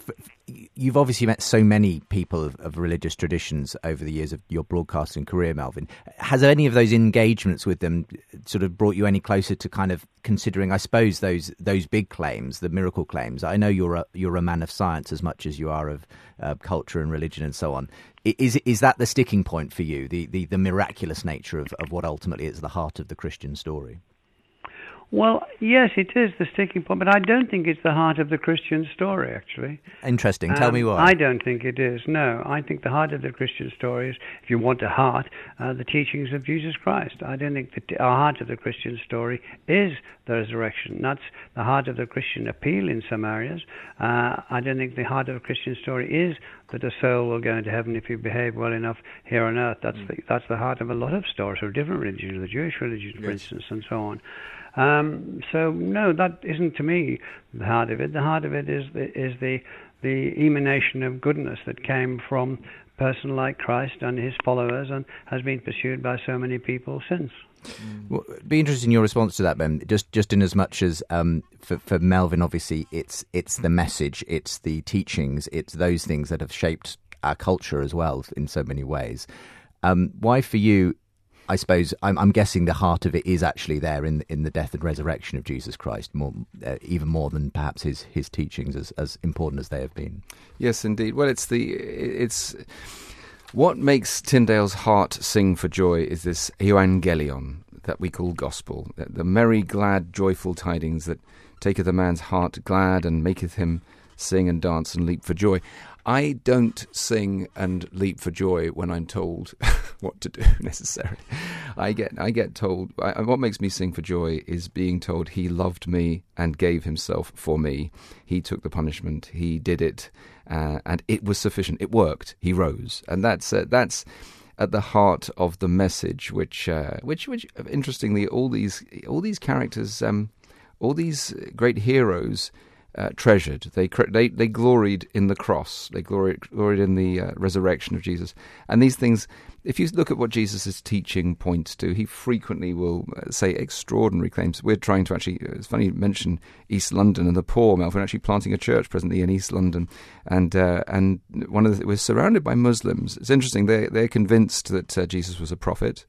you've obviously met so many people of, of, religious traditions over the years of your broadcasting career, Melvyn. Has any of those engagements with them sort of brought you any closer to kind of considering, I suppose, those those big claims, the miracle claims? I know you're a, you're a man of science as much as you are of uh, culture and religion and so on. Is is that the sticking point for you, the, the, the miraculous nature of, of what ultimately is the heart of the Christian story?
Well, yes, it is the sticking point, but I don't think it's the heart of the Christian story, actually.
Interesting. Tell
um,
me why.
I don't think it is. No, I think the heart of the Christian story is, if you want a heart, uh, the teachings of Jesus Christ. I don't think the heart of the Christian story is the resurrection. That's the heart of the Christian appeal in some areas. Uh, I don't think the heart of the Christian story is that a soul will go into heaven if you behave well enough here on earth. That's mm. the, that's the heart of a lot of stories of different religions, the Jewish religion, for yes. instance, and so on. Um, so no, that isn't to me the heart of it. The heart of it is the is the the emanation of goodness that came from a person like Christ and his followers, and has been pursued by so many people since.
Well, be interested in your response to that, Ben. Just, just in as much as um, for, for Melvyn, obviously, it's it's the message, it's the teachings, it's those things that have shaped our culture as well in so many ways. Um, why, for you, I suppose I'm, I'm, guessing the heart of it is actually there in in the death and resurrection of Jesus Christ, more uh, even more than perhaps his his teachings, as as important as they have been.
Yes, indeed. Well, it's the it's what makes Tyndale's heart sing for joy is this evangelion that we call gospel, the merry, glad, joyful tidings that taketh a man's heart glad and maketh him sing and dance and leap for joy. I don't sing and leap for joy when I'm told (laughs) what to do (laughs) necessarily. I get I get told I, what makes me sing for joy is being told he loved me and gave himself for me. He took the punishment. He did it, uh, and it was sufficient. It worked. He rose, and that's uh, that's at the heart of the message, which, uh, which, which, interestingly, all these, all these characters, um, all these great heroes uh, treasured. They, they they gloried in the cross. They gloried, gloried in the uh, resurrection of Jesus. And these things, if you look at what Jesus' teaching points to, he frequently will uh, say extraordinary claims. We're trying to actually, uh, it's funny you mention East London and the poor, Melvyn, actually planting a church presently in East London. And uh, and one of the, we're surrounded by Muslims. It's interesting, they're, they're convinced that uh, Jesus was a prophet.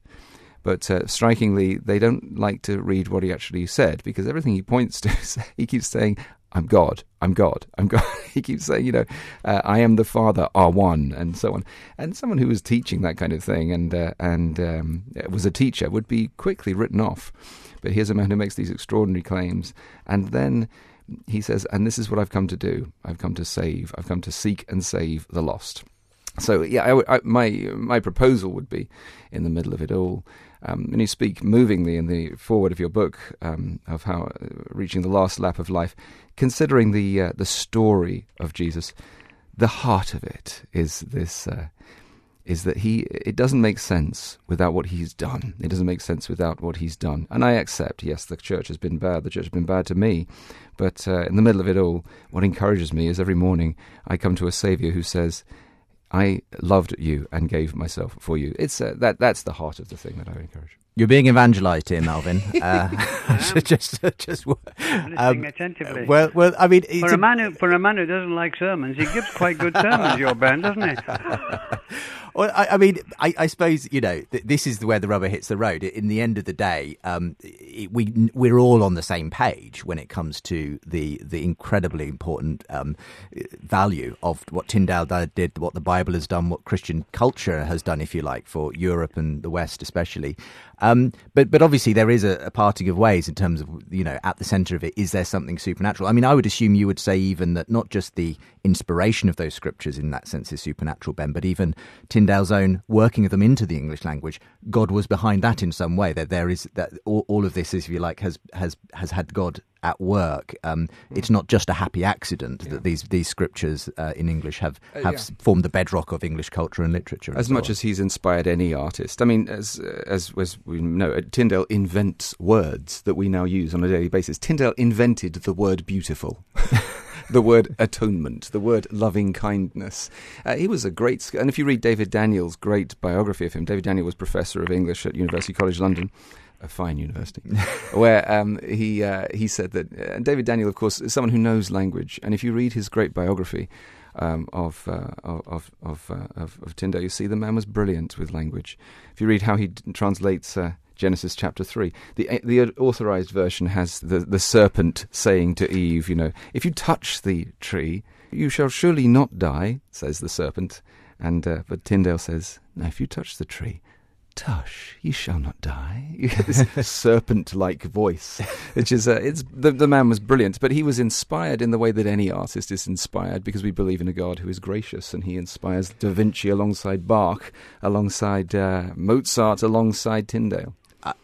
But uh, strikingly, they don't like to read what he actually said because everything he points to, (laughs) he keeps saying, I'm God, I'm God, I'm God. (laughs) he keeps saying, you know, uh, I am the Father, are one, and so on. And someone who was teaching that kind of thing and uh, and um, was a teacher would be quickly written off. But here's a man who makes these extraordinary claims, and then he says, "And this is what I've come to do. I've come to save. I've come to seek and save the lost." So yeah, I, I, my my proposal would be, in the middle of it all, um, and you speak movingly in the foreword of your book um, of how uh, reaching the last lap of life, considering the uh, the story of Jesus, the heart of it is this. Uh, is that he it doesn't make sense without what he's done. It doesn't make sense without what he's done. And I accept, yes, the church has been bad. The church has been bad to me. But uh, in the middle of it all, what encourages me is every morning I come to a Saviour who says, I loved you and gave myself for you. It's uh, that that's the heart of the thing that I encourage.
You're being evangelized here, Melvyn. (laughs) (laughs) Uh,
just, just listening um, attentively.
Well, well, I mean,
for a man who for a man who doesn't like sermons, he gives quite good sermons. your band, doesn't he? (laughs)
Well, I, I mean, I, I, suppose you know th- this is where the rubber hits the road. In the end of the day, um, it, we we're all on the same page when it comes to the the incredibly important um, value of what Tyndale did, what the Bible has done, what Christian culture has done, if you like, for Europe and the West especially. Um, but but obviously there is a, a, parting of ways in terms of you know at the centre of it is there something supernatural? I mean, I would assume you would say even that not just the inspiration of those scriptures in that sense is supernatural, Ben, but even Tyndale's own working of them into the English language, God was behind that in some way. That there is that all, all of this, is, if you like, has has has had God at work. Um, it's not just a happy accident yeah. that these these scriptures uh, in English have uh, have uh, yeah. formed the bedrock of English culture and literature.
As much as he's inspired any artist, I mean, as as as we know, uh, Tyndale invents words that we now use on a daily basis. Tyndale invented the word beautiful. (laughs) the word atonement, the word loving kindness. Uh, he was a great, and if you read David Daniell's great biography of him, David Daniell was professor of English at University College London a fine university, (laughs) where um, he uh, he said that uh, David Daniell, of course, is someone who knows language, and if you read his great biography um, of, uh, of of uh, of of Tyndale, you see the man was brilliant with language. If you read how he d- translates. Uh, Genesis chapter 3. The, uh, the authorized version has the, the serpent saying to Eve, you know, if you touch the tree, you shall surely not die, says the serpent. And but Tyndale says, no, if you touch the tree, Tush, you shall not die. (laughs) (laughs) this serpent-like voice, which is uh, it's the, the man was brilliant, but he was inspired in the way that any artist is inspired, because we believe in a God who is gracious, and he inspires Da Vinci alongside Bach, alongside uh, Mozart, alongside Tyndale.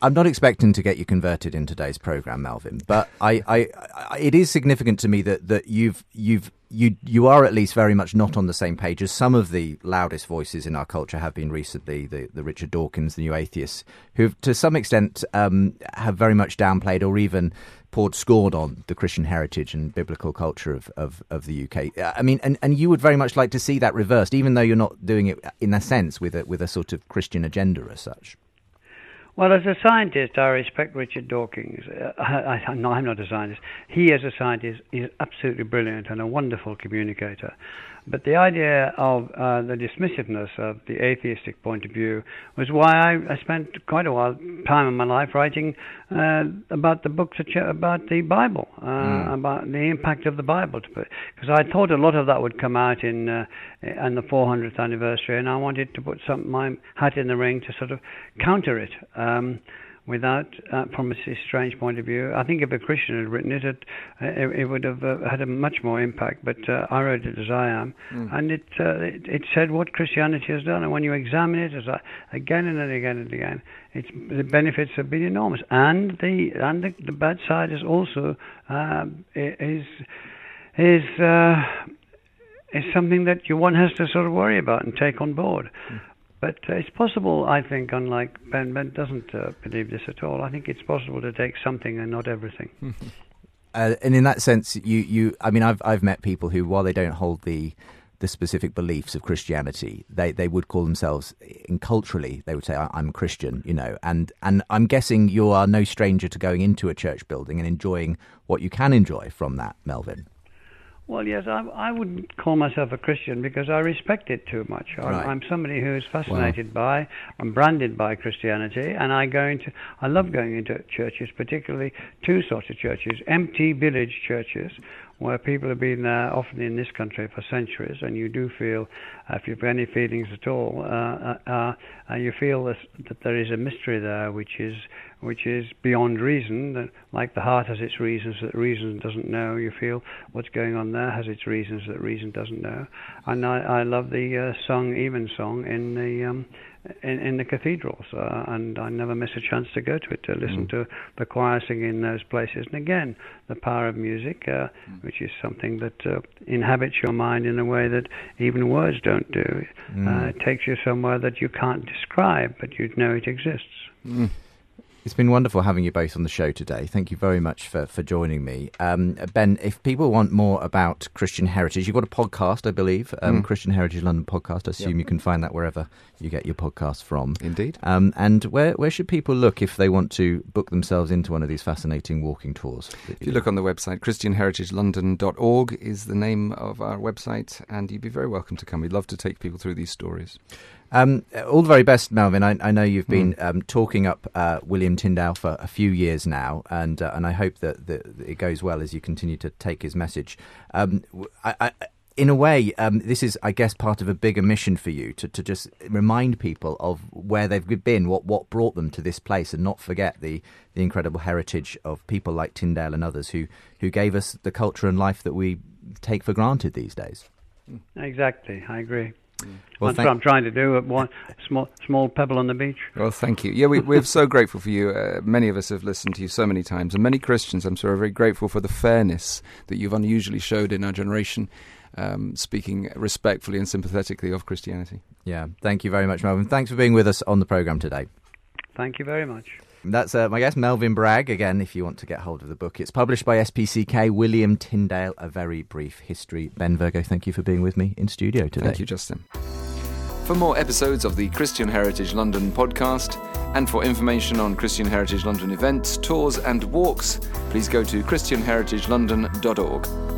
I'm not expecting to get you converted in today's program, Melvyn, but I, I, I, it is significant to me that, that you've you've you you are at least very much not on the same page as some of the loudest voices in our culture have been recently. The the Richard Dawkins, the New Atheists, who to some extent um, have very much downplayed or even poured scorn on the Christian heritage and biblical culture of, of, of the UK. I mean, and, and you would very much like to see that reversed, even though you're not doing it in a sense with a with a sort of Christian agenda as such.
Well, as a scientist, I respect Richard Dawkins. Uh, I, I'm not a scientist. He, as a scientist, is absolutely brilliant and a wonderful communicator. But the idea of uh, the dismissiveness of the atheistic point of view was why I, I spent quite a while time in my life writing uh, about the books about the Bible, uh, mm. about the impact of the Bible, because I thought a lot of that would come out in uh, in the 400th anniversary, and I wanted to put some my hat in the ring to sort of counter it. Um, without, uh, from a strange point of view. I think if a Christian had written it, it, it, would have uh, had a much more impact. But uh, I wrote it as I am, mm. and it, uh, it, it said what Christianity has done. And when you examine it as I, again and again and again, it's, the benefits have been enormous. And the and the, the bad side is also um, is is uh, is something that you one has to sort of worry about and take on board. Mm. But uh, it's possible, I think, unlike Ben, Ben doesn't uh, believe this at all. I think it's possible to take something and not everything. (laughs)
Uh, and in that sense, you, you, I mean, I've, I've met people who, while they don't hold the, the specific beliefs of Christianity, they, they would call themselves, in culturally, they would say, I'm Christian, you know. And, and I'm guessing you are no stranger to going into a church building and enjoying what you can enjoy from that, Melvyn.
Well, yes, I, I wouldn't call myself a Christian because I respect it too much. I'm,
Right.
I'm somebody who is fascinated by, I'm branded by Christianity, and I go into, I love going into churches, particularly two sorts of churches: empty village churches, where people have been there, often in this country, for centuries, and you do feel, uh, if you've any feelings at all, uh, uh, uh, uh, you feel that, that there is a mystery there, which is which is beyond reason. That, like the heart has its reasons that reason doesn't know. You feel what's going on there has its reasons that reason doesn't know. And I, I love the uh, song, even song, in the um, in, in the cathedrals, uh, and I never miss a chance to go to it to listen to the choir singing in those places. And again, the power of music, uh, which is something that uh, inhabits your mind in a way that even words don't do. Uh, it takes you somewhere that you can't describe, but you know it exists.
It's been wonderful having you both on the show today. Thank you very much for, for joining me. Um, ben, if people want more about Christian heritage, you've got a podcast, I believe, um, Christian Heritage London podcast. I assume you can find that wherever you get your podcasts from.
Indeed.
Um, and where, where should people look if they want to book themselves into one of these fascinating walking tours?
If you look on the website, ChristianHeritageLondon.org is the name of our website, and you'd be very welcome to come. We'd love to take people through these stories.
Um, all the very best, Melvyn. I, I know you've been um, talking up uh, William Tyndale for a few years now, and uh, and I hope that, that that it goes well as you continue to take his message. Um, w- I, I, in a way, um, this is, I guess, part of a bigger mission for you to, to just remind people of where they've been, what what brought them to this place, and not forget the the incredible heritage of people like Tyndale and others who who gave us the culture and life that we take for granted these days.
Exactly, I agree.
Well,
That's
thank-
what I'm trying to do at one small small pebble on the beach.
Well, thank you. Yeah, we, we're so (laughs) grateful for you. Uh, many of us have listened to you so many times, and many Christians, I'm sure, are very grateful for the fairness that you've unusually showed in our generation, um, speaking respectfully and sympathetically of Christianity.
Yeah, thank you very much, Melvyn. Thanks for being with us on the program today.
Thank you very much.
That's uh, my guest, Melvyn Bragg. Again, if you want to get hold of the book, it's published by SPCK. William Tyndale, A Very Brief History. Ben Virgo, thank you for being with me in studio today.
Thank you, Justin. For more episodes of the Christian Heritage London podcast, and for information on Christian Heritage London events, tours, and walks, please go to ChristianHeritageLondon.org.